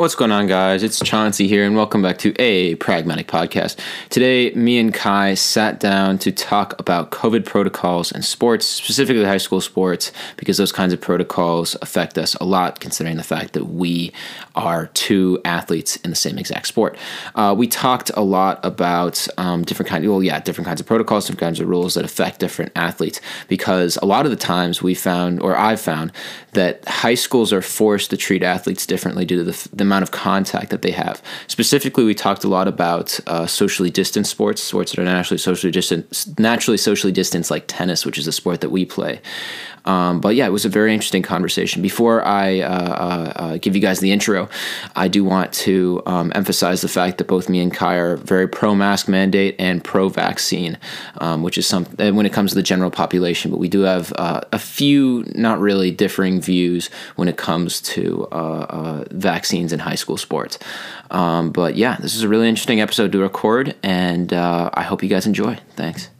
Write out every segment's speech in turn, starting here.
What's going on, guys? It's Chauncey here, and welcome back to a Pragmatic Podcast. Today, me and Kai sat down to talk about COVID protocols and sports, specifically high school sports, because those kinds of protocols affect us a lot, considering the fact that we are two athletes in the same exact sport. Uh, we talked a lot about um, different kinds, well, yeah, different kinds of protocols, different kinds of rules that affect different athletes, because a lot of the times we found, or I've found, that high schools are forced to treat athletes differently due to the, the amount of contact that they have. Specifically, we talked a lot about uh, socially distanced sports, sports that are naturally socially distant, naturally socially distanced, like tennis, which is a sport that we play. Um, but yeah, it was a very interesting conversation. Before I uh, uh, uh, give you guys the intro, I do want to um, emphasize the fact that both me and Kai are very pro mask mandate and pro vaccine, um, which is something when it comes to the general population. But we do have uh, a few not really differing views when it comes to uh, uh, vaccines in high school sports. Um, but yeah, this is a really interesting episode to record, and I hope you guys enjoy. Thanks.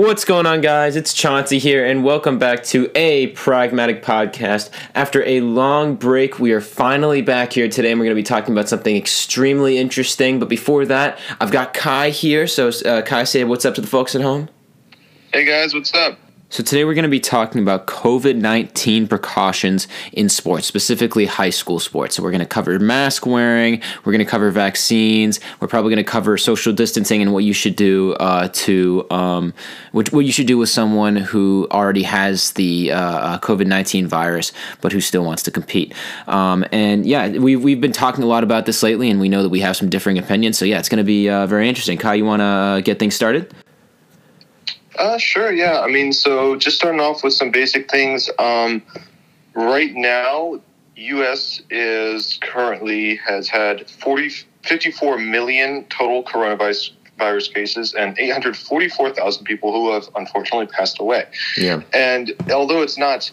What's going on, guys? It's Chauncey here, and welcome back to a Pragmatic Podcast. After a long break, we are finally back here today, and we're going to be talking about something extremely interesting. But before that, I've got Kai here. So, uh, Kai, say what's up to the folks at home. Hey, guys, what's up? So, today we're going to be talking about COVID 19 precautions in sports, specifically high school sports. So, we're going to cover mask wearing, we're going to cover vaccines, we're probably going to cover social distancing and what you should do uh, to, um, what, what you should do with someone who already has the uh, uh COVID 19 virus but who still wants to compete. Um, and yeah, we, we've been talking a lot about this lately and we know that we have some differing opinions. So, yeah, it's going to be uh, very interesting. Kai, you want to uh, get things started? Uh, sure, yeah. I mean, so just starting off with some basic things. Um, right now, U.S. is currently has had 40, 54 million total coronavirus virus cases and 844,000 people who have unfortunately passed away. Yeah. And although it's not,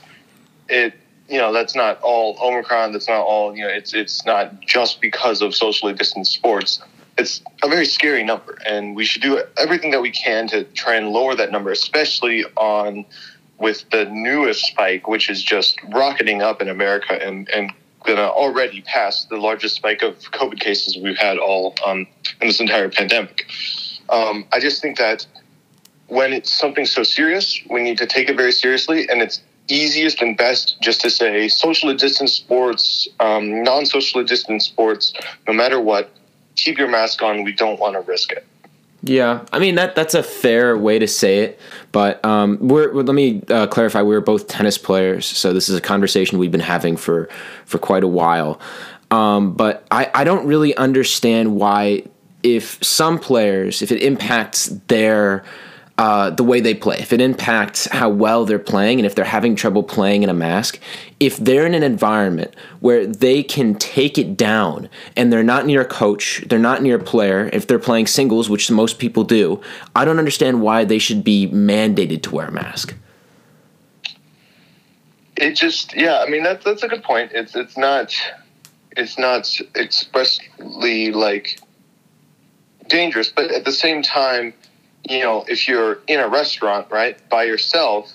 it you know that's not all Omicron. That's not all you know. It's it's not just because of socially distanced sports it's a very scary number, and we should do everything that we can to try and lower that number, especially on with the newest spike, which is just rocketing up in America and and gonna already pass the largest spike of COVID cases we've had all um, in this entire pandemic. Um, I just think that when it's something so serious, we need to take it very seriously, and it's easiest and best just to say socially distanced sports, um, non-socially distanced sports, no matter what, keep your mask on. We don't want to risk it. Yeah, I mean that that's a fair way to say it, but um, we're, let me uh, clarify. We're both tennis players, so this is a conversation we've been having for for quite a while. Um, but I, I don't really understand why if some players if it impacts their uh, the way they play, if it impacts how well they're playing, and if they're having trouble playing in a mask, if they're in an environment where they can take it down and they're not near a coach, they're not near a player, if they're playing singles, which most people do, I don't understand why they should be mandated to wear a mask. It just, yeah, I mean that's that's a good point. It's it's not it's not expressly like dangerous, but at the same time you know, if you're in a restaurant, right, by yourself,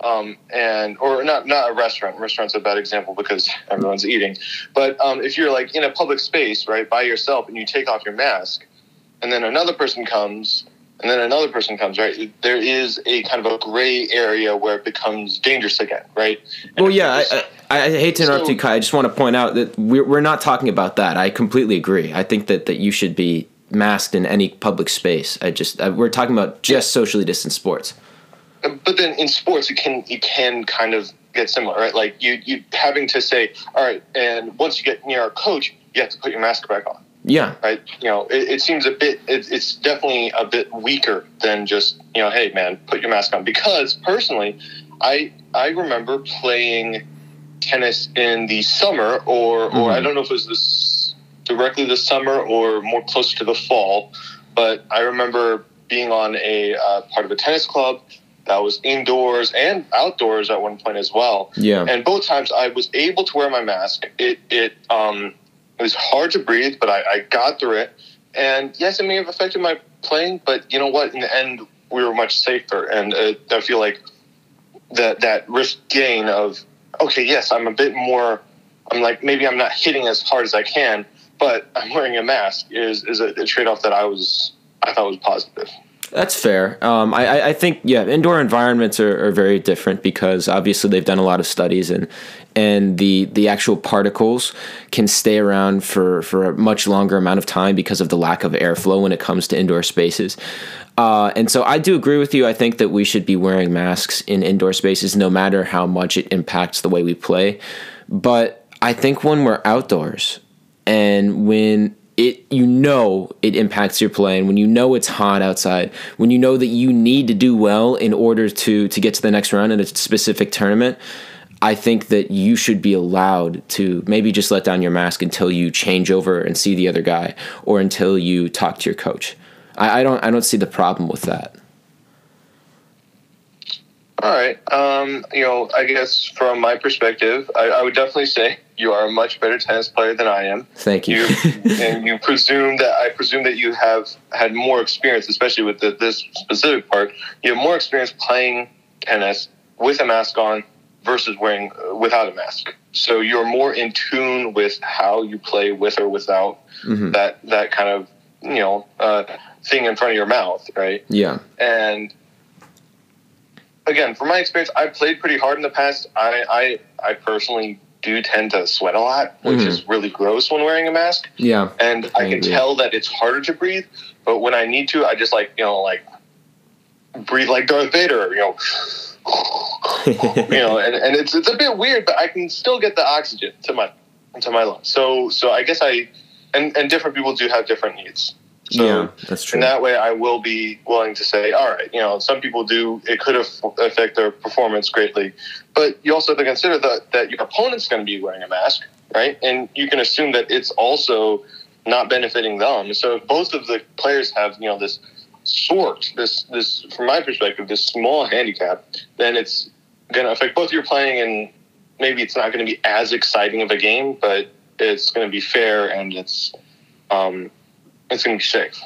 um, and or not not a restaurant. Restaurant's a bad example because everyone's eating. But um, if you're like in a public space, right, by yourself, and you take off your mask, and then another person comes, and then another person comes, right? There is a kind of a gray area where it becomes dangerous again, right? And well, yeah. I, I, I, hate to interrupt so, you, Kai. I just want to point out that we're, we're not talking about that. I completely agree. I think that, that you should be masked in any public space. I just I, we're talking about just socially distant sports. But then in sports, it can you can kind of get similar, right? Like you you having to say, all right, and once you get near a coach, you have to put your mask back on. Yeah. Right. You know, it, it seems a bit. It, it's definitely a bit weaker than just you know, hey man, put your mask on. Because personally, I I remember playing tennis in the summer, or or mm-hmm. I don't know if it was this directly this summer or more closer to the fall. But I remember being on a uh, part of a tennis club that was indoors and outdoors at one point as well. Yeah. And both times I was able to wear my mask. It it um it was hard to breathe, but I, I got through it. And yes, it may have affected my playing, but you know what? In the end, we were much safer. And uh, I feel like that that risk gain of okay, yes, I'm a bit more. I'm like maybe I'm not hitting as hard as I can, but I'm wearing a mask is is a, a trade off that I was I thought was positive. That's fair. Um, I, I think yeah, indoor environments are, are very different because obviously they've done a lot of studies and and the the actual particles can stay around for for a much longer amount of time because of the lack of airflow when it comes to indoor spaces. Uh, and so I do agree with you. I think that we should be wearing masks in indoor spaces, no matter how much it impacts the way we play. But I think when we're outdoors and when it you know it impacts your play and when you know it's hot outside when you know that you need to do well in order to to get to the next round in a specific tournament i think that you should be allowed to maybe just let down your mask until you change over and see the other guy or until you talk to your coach. I, I don't i don't see the problem with that all right. Um, you know, I guess from my perspective, I, I, would definitely say you are a much better tennis player than I am. Thank you. you and you presume that I presume that you have had more experience, especially with the, this specific part. You have more experience playing tennis with a mask on versus wearing uh, without a mask. So you're more in tune with how you play with or without mm-hmm. that that kind of you know uh, thing in front of your mouth, right? Yeah. And again, from my experience, I've played pretty hard in the past. I I, I personally do tend to sweat a lot, which mm-hmm. is really gross when wearing a mask. Yeah. And I, I can agree. tell that it's harder to breathe, but when I need to, I just like, you know, like breathe like Darth Vader, you know. you know, and, and it's it's a bit weird, but I can still get the oxygen to my to my lungs. So so I guess I and, and different people do have different needs. So yeah, that's true. In that way, I will be willing to say, all right, you know, some people do, it could affect their performance greatly. But you also have to consider that, that your opponent's going to be wearing a mask, right? And you can assume that it's also not benefiting them. So if both of the players have, you know, this sort, this, this, from my perspective, this small handicap, then it's going to affect both your playing and maybe it's not going to be as exciting of a game, but it's going to be fair and it's, um, it's going to be safe.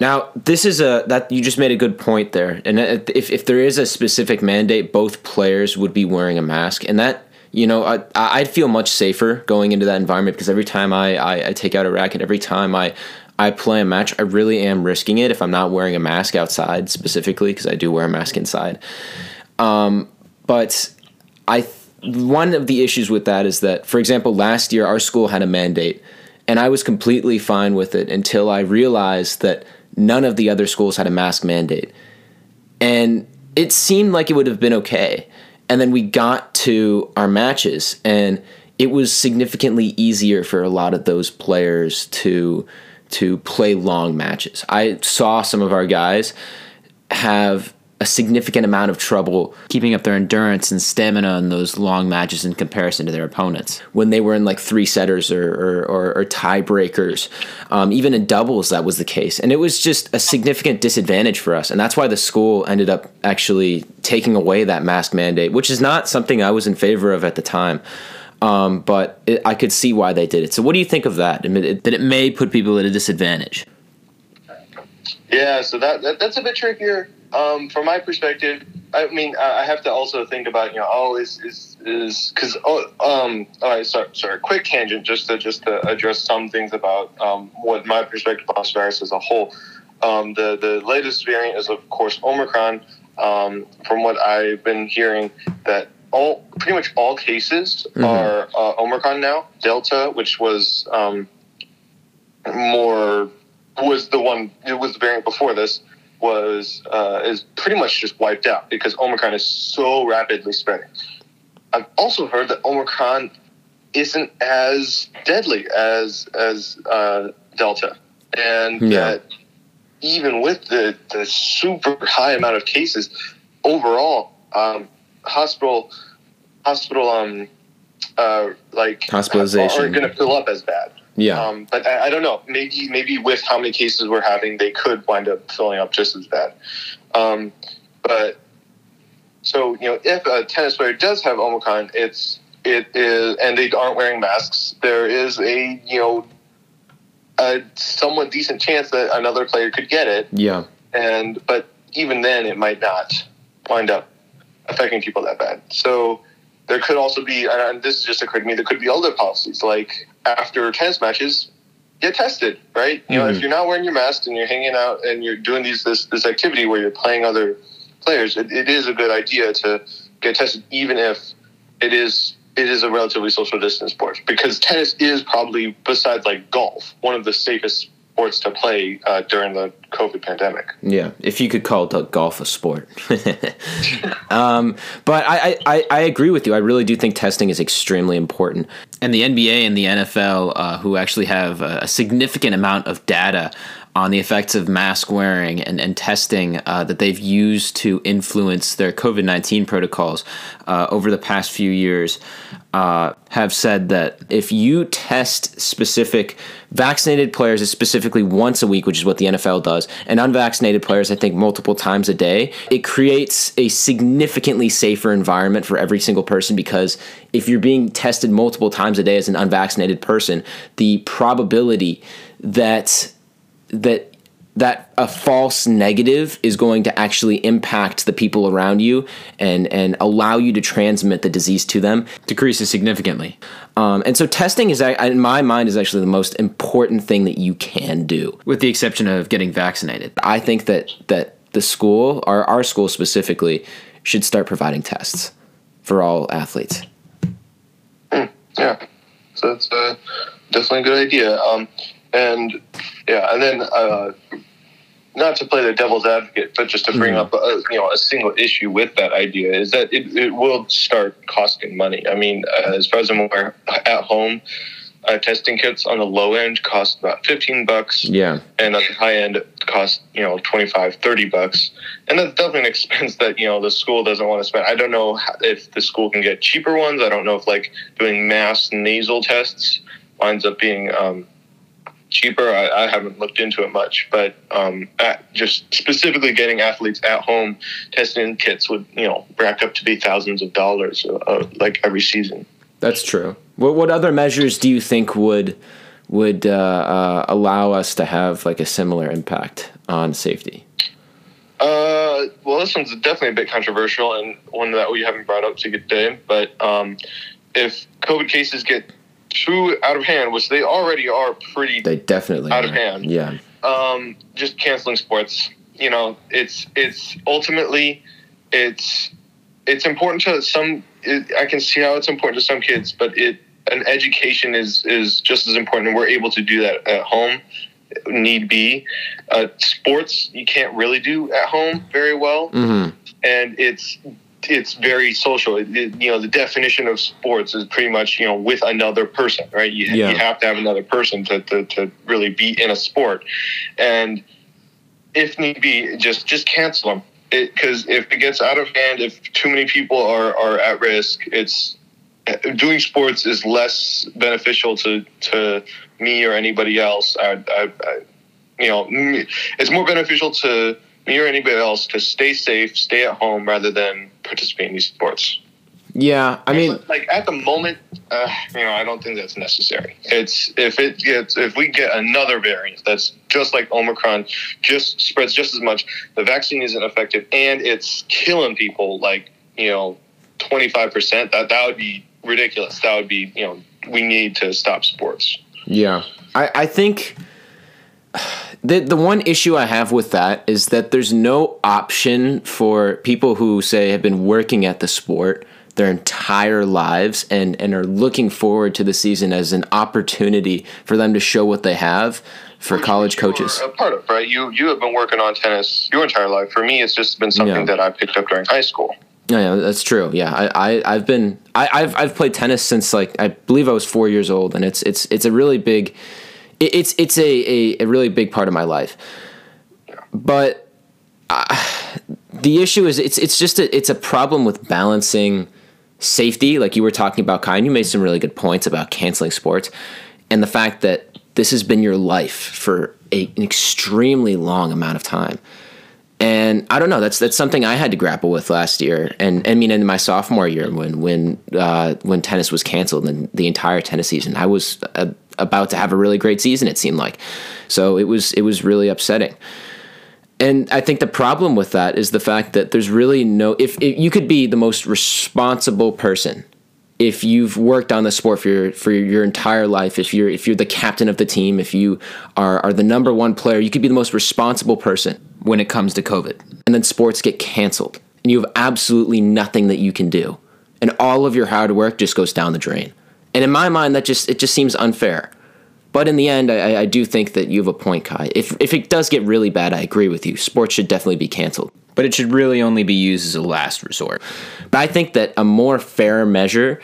Now, this is a that you just made a good point there, and if if there is a specific mandate, both players would be wearing a mask, and that you know I I'd feel much safer going into that environment because every time I, I, I take out a racket, every time I I play a match, I really am risking it if I'm not wearing a mask outside specifically because I do wear a mask inside. Um, but I one of the issues with that is that, for example, last year our school had a mandate and I was completely fine with it until I realized that none of the other schools had a mask mandate. And it seemed like it would have been okay. And then we got to our matches, and it was significantly easier for a lot of those players to to play long matches. I saw some of our guys have a significant amount of trouble keeping up their endurance and stamina in those long matches in comparison to their opponents. When they were in like three setters or, or, or, or tiebreakers, um, even in doubles, that was the case. And it was just a significant disadvantage for us. And that's why the school ended up actually taking away that mask mandate, which is not something I was in favor of at the time. Um, but it, I could see why they did it. So, what do you think of that? I mean, that it may put people at a disadvantage. Yeah, so that, that that's a bit trickier um, from my perspective, I mean, I have to also think about you know, oh, is is is because oh, um, all right, sorry, sorry, quick tangent, just to just to address some things about um, what my perspective on this virus as a whole. Um, the the latest variant is of course Omicron. Um, from what I've been hearing, that all pretty much all cases mm-hmm. are uh, Omicron now. Delta, which was um, more was the one it was the variant before this was uh, is pretty much just wiped out because Omicron is so rapidly spreading. I've also heard that Omicron isn't as deadly as as uh, Delta, and yeah. that even with the, the super high amount of cases, overall, um, hospital hospital um uh, like hospitalization are going to fill up as bad. Yeah. Um, but I, I, don't know. Maybe maybe with how many cases we're having, they could wind up filling up just as bad. Um, but so you know, if a tennis player does have Omicron, it's it is, and they aren't wearing masks. There is a you know a somewhat decent chance that another player could get it. Yeah. And but even then, it might not wind up affecting people that bad. So there could also be, and this is just occurred to me, there could be other policies like after tennis matches, get tested, right? You know, Mhm. if you're not wearing your mask and you're hanging out and you're doing these this this activity where you're playing other players, it, it is a good idea to get tested, even if it is it is a relatively social distance sport because tennis is probably besides like golf one of the safest sports to play uh, during the COVID pandemic. Yeah, if you could call the golf a sport. um, but I, I, I agree with you. I really do think testing is extremely important. And the NBA and the NFL, uh, who actually have a, a significant amount of data on the effects of mask wearing and, and testing uh, that they've used to influence their COVID 19 protocols uh, over the past few years, uh, have said that if you test specific vaccinated players specifically once a week, which is what the NFL does, and unvaccinated players, I think, multiple times a day, it creates a significantly safer environment for every single person because if you're being tested multiple times a day as an unvaccinated person, the probability that that that a false negative is going to actually impact the people around you and and allow you to transmit the disease to them decreases significantly. Um, and so testing is, in my mind, is actually the most important thing that you can do, with the exception of getting vaccinated. I think that that the school, or our school specifically, should start providing tests for all athletes. Yeah, so that's uh, definitely a good idea. Um, and yeah, and then uh, not to play the devil's advocate, but just to bring Mhm. up a, you know a single issue with that idea is that it, it will start costing money. I mean, uh, as far as I'm aware, at home. Uh, testing kits on the low end cost about 15 bucks Yeah, and at the high end cost you know 25 30 bucks and that's definitely an expense that you know the school doesn't want to spend i don't know if the school can get cheaper ones i don't know if like doing mass nasal tests winds up being um, cheaper I, I haven't looked into it much but um, at just specifically getting athletes at home testing kits would you know rack up to be thousands of dollars uh, like every season that's true. What what other measures do you think would would uh, uh, allow us to have like a similar impact on safety? Uh, well, this one's definitely a bit controversial and one that we haven't brought up today. But um, if COVID cases get too out of hand, which they already are pretty, They definitely Out of hand. Yeah, um, just canceling sports. You know, it's it's ultimately it's it's important to some. It, I can see how it's important to some kids, but it an education is is just as important, and we're able to do that at home. Need be, uh, sports you can't really do at home very well hmm and it's it's very social. It, it- you know, the definition of sports is pretty much you know with another person, right? You, Yeah. you have to have another person to, to to really be in a sport, and if need be, just just cancel them. Because if it gets out of hand, if too many people are are at risk, it's eh, doing sports is less beneficial to to me or anybody else. I, I, I you know, it's more beneficial to me or anybody else to stay safe, stay at home, rather than participate in these sports. yeah. I mean, like at the moment, uh, you know, I don't think that's necessary. It's if it gets if we get another variant that's just like Omicron, just spreads just as much. The vaccine isn't effective, and it's killing people like you know twenty five percent. That that would be ridiculous. That would be you know we need to stop sports. Yeah, I, I think the the one issue I have with that is that there's no option for people who say have been working at the sport their entire lives and and are looking forward to the season as an opportunity for them to show what they have for college coaches. A part of right. You you have been working on tennis your entire life. For me, it's just been something Yeah. that I picked up during high school. Yeah, yeah, that's true. Yeah, I, I I've been I, I've I've played tennis since like I believe I was four years old, and it's it's it's a really big, it, it's it's a, a a really big part of my life. But uh, the issue is it's it's just a, it's a problem with balancing safety, like you were talking about, Kai. And you made some really good points about canceling sports, and the fact that this has been your life for a, an extremely long amount of time and I don't know. That's that's something I had to grapple with last year, and I mean in my sophomore year when when uh, when tennis was canceled and the entire tennis season, I was uh, about to have a really great season. It seemed like, so it was it was really upsetting. And I think the problem with that is the fact that there's really no if, if you could be the most responsible person if you've worked on the sport for your for your entire life, if you're if you're the captain of the team, if you are are the number one player, you could be the most responsible person when it comes to COVID. And then sports get canceled, and you have absolutely nothing that you can do, and all of your hard work just goes down the drain. And in my mind, that just it just seems unfair. But in the end, I, I do think that you have a point, Kai. If if it does get really bad, I agree with you. Sports should definitely be canceled but it should really only be used as a last resort. But I think that a more fair measure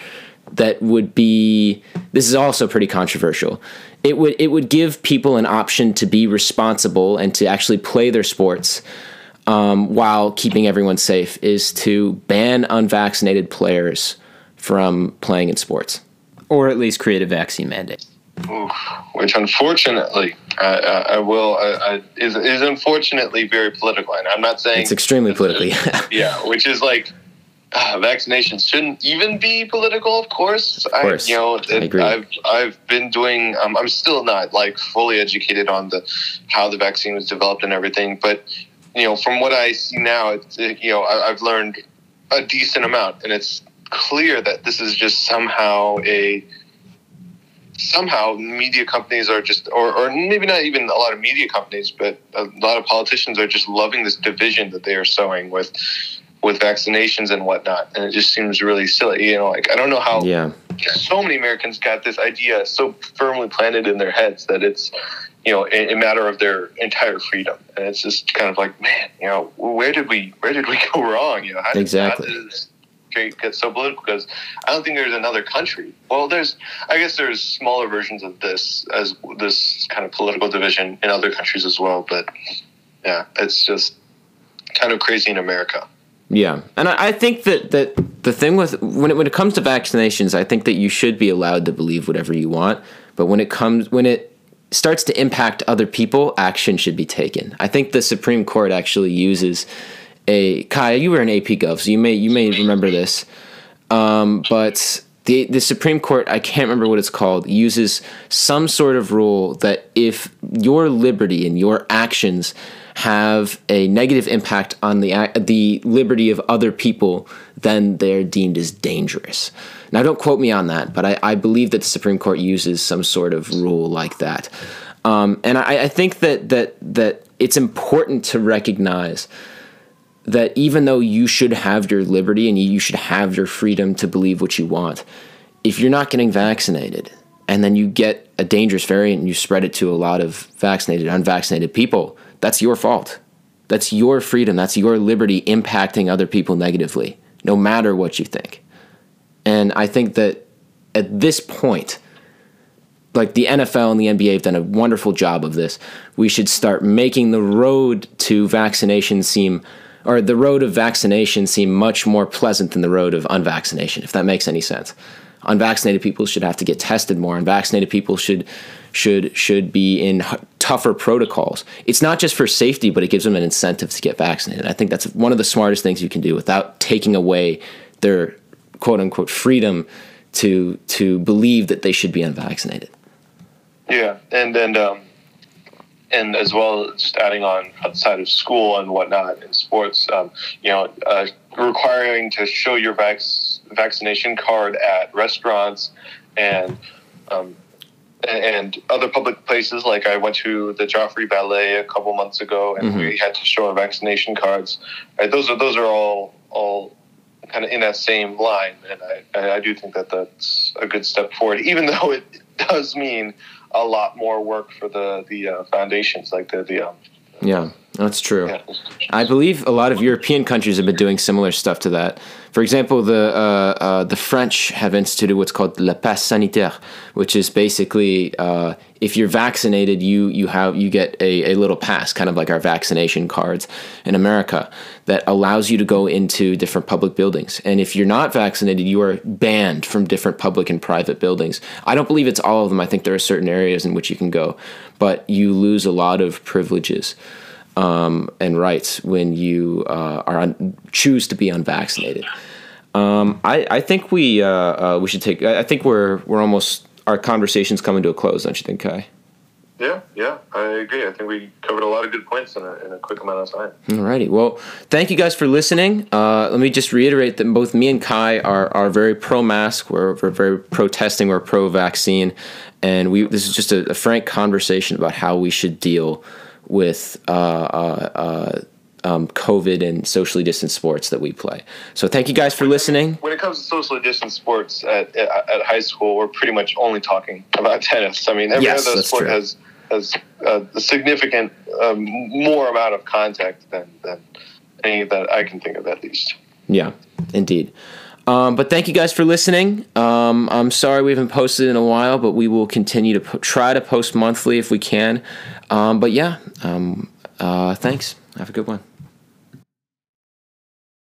that would be this is also pretty controversial. It would it would give people an option to be responsible and to actually play their sports um, while keeping everyone safe is to ban unvaccinated players from playing in sports, or at least create a vaccine mandate. Oof, which unfortunately, I, I, I will I, is is unfortunately very political, and I'm not saying it's extremely politically. yeah, which is like uh, vaccinations shouldn't even be political. Of course, of course. I, you know, I agree. I've I've been doing. Um, I'm still not like fully educated on the how the vaccine was developed and everything, but you know, from what I see now, it's you know, I, I've learned a decent amount, and it's clear that this is just somehow a somehow media companies are just or, or maybe not even a lot of media companies but a lot of politicians are just loving this division that they are sowing with with vaccinations and whatnot. And it just seems really silly you know like i don't know how yeah. so many americans got this idea so firmly planted in their heads that it's you know a, a matter of their entire freedom. And it's just kind of like man you know where did we where did we go wrong? You know how did, exactly. how did this, get so political because I don't think there's another country. Well, there's I guess there's smaller versions of this as this kind of political division in other countries as well. But yeah, it's just kind of crazy in America. Yeah, and I, I think that that the thing with when it when it comes to vaccinations, I think that you should be allowed to believe whatever you want. But when it comes when it starts to impact other people, action should be taken. I think the Supreme Court actually uses a Kai. You were an AP Gov, so you may you may remember this. Um, but the the Supreme Court, I can't remember what it's called, uses some sort of rule that if your liberty and your actions have a negative impact on the the liberty of other people, then they're deemed as dangerous. Now, don't quote me on that, but I, I believe that the Supreme Court uses some sort of rule like that. Um, and I, I think that that that it's important to recognize that even though you should have your liberty and you should have your freedom to believe what you want, if you're not getting vaccinated and then you get a dangerous variant and you spread it to a lot of vaccinated, unvaccinated people, that's your fault. That's your freedom. That's your liberty impacting other people negatively, no matter what you think. And I think that at this point, like the NFL and the NBA have done a wonderful job of this. We should start making the road to vaccination seem or the road of vaccination seem much more pleasant than the road of unvaccination, if that makes any sense. Unvaccinated people should have to get tested more. Unvaccinated people should should should be in tougher protocols. It's not just for safety, but it gives them an incentive to get vaccinated. I think that's one of the smartest things you can do without taking away their quote unquote freedom to to believe that they should be unvaccinated. Yeah, and and um, and as well just adding on outside of school and whatnot in sports, um, you know, uh, requiring to show your vac- vaccination card at restaurants and um, and other public places. Like I went to the Joffrey Ballet a couple months ago, and mm-hmm. we had to show our vaccination cards. Right? Those are those are all all kind of in that same line, and I I do think that that's a good step forward, even though it does mean a lot more work for the the uh, foundations, like the the. Um, yeah, that's true. Yeah. I believe a lot of European countries have been doing similar stuff to that. For example, the uh, uh, the French have instituted what's called le passe sanitaire, which is basically uh, if you're vaccinated, you you have you get a, a little pass, kind of like our vaccination cards in America, that allows you to go into different public buildings. And if you're not vaccinated, you are banned from different public and private buildings. I don't believe it's all of them. I think there are certain areas in which you can go, but you lose a lot of privileges. Um, and rights when you uh, are un- choose to be unvaccinated. Um, I, I think we uh, uh, we should take. I think we're we're almost our conversation's coming to a close. Don't you think, Kai? Yeah, yeah, I agree. I think we covered a lot of good points in a, in a quick amount of time. Alrighty. Well, thank you guys for listening. Uh, let me just reiterate that both me and Kai are, are very pro mask. We're, we're very pro testing. We're pro vaccine, and we this is just a, a, frank conversation about how we should deal with uh, uh, uh um, COVID and socially distanced sports that we play. So thank you guys for listening. When it comes to socially distanced sports at, at, at high school, we're pretty much only talking about tennis. I mean, every yes, other sport true. has has uh, a significant um, more amount of contact than than any that I can think of at least. Yeah, indeed. Um, but thank you guys for listening. Um, I'm sorry we haven't posted in a while, but we will continue to po- try to post monthly if we can. Um, but yeah, um, uh, thanks. Have a good one.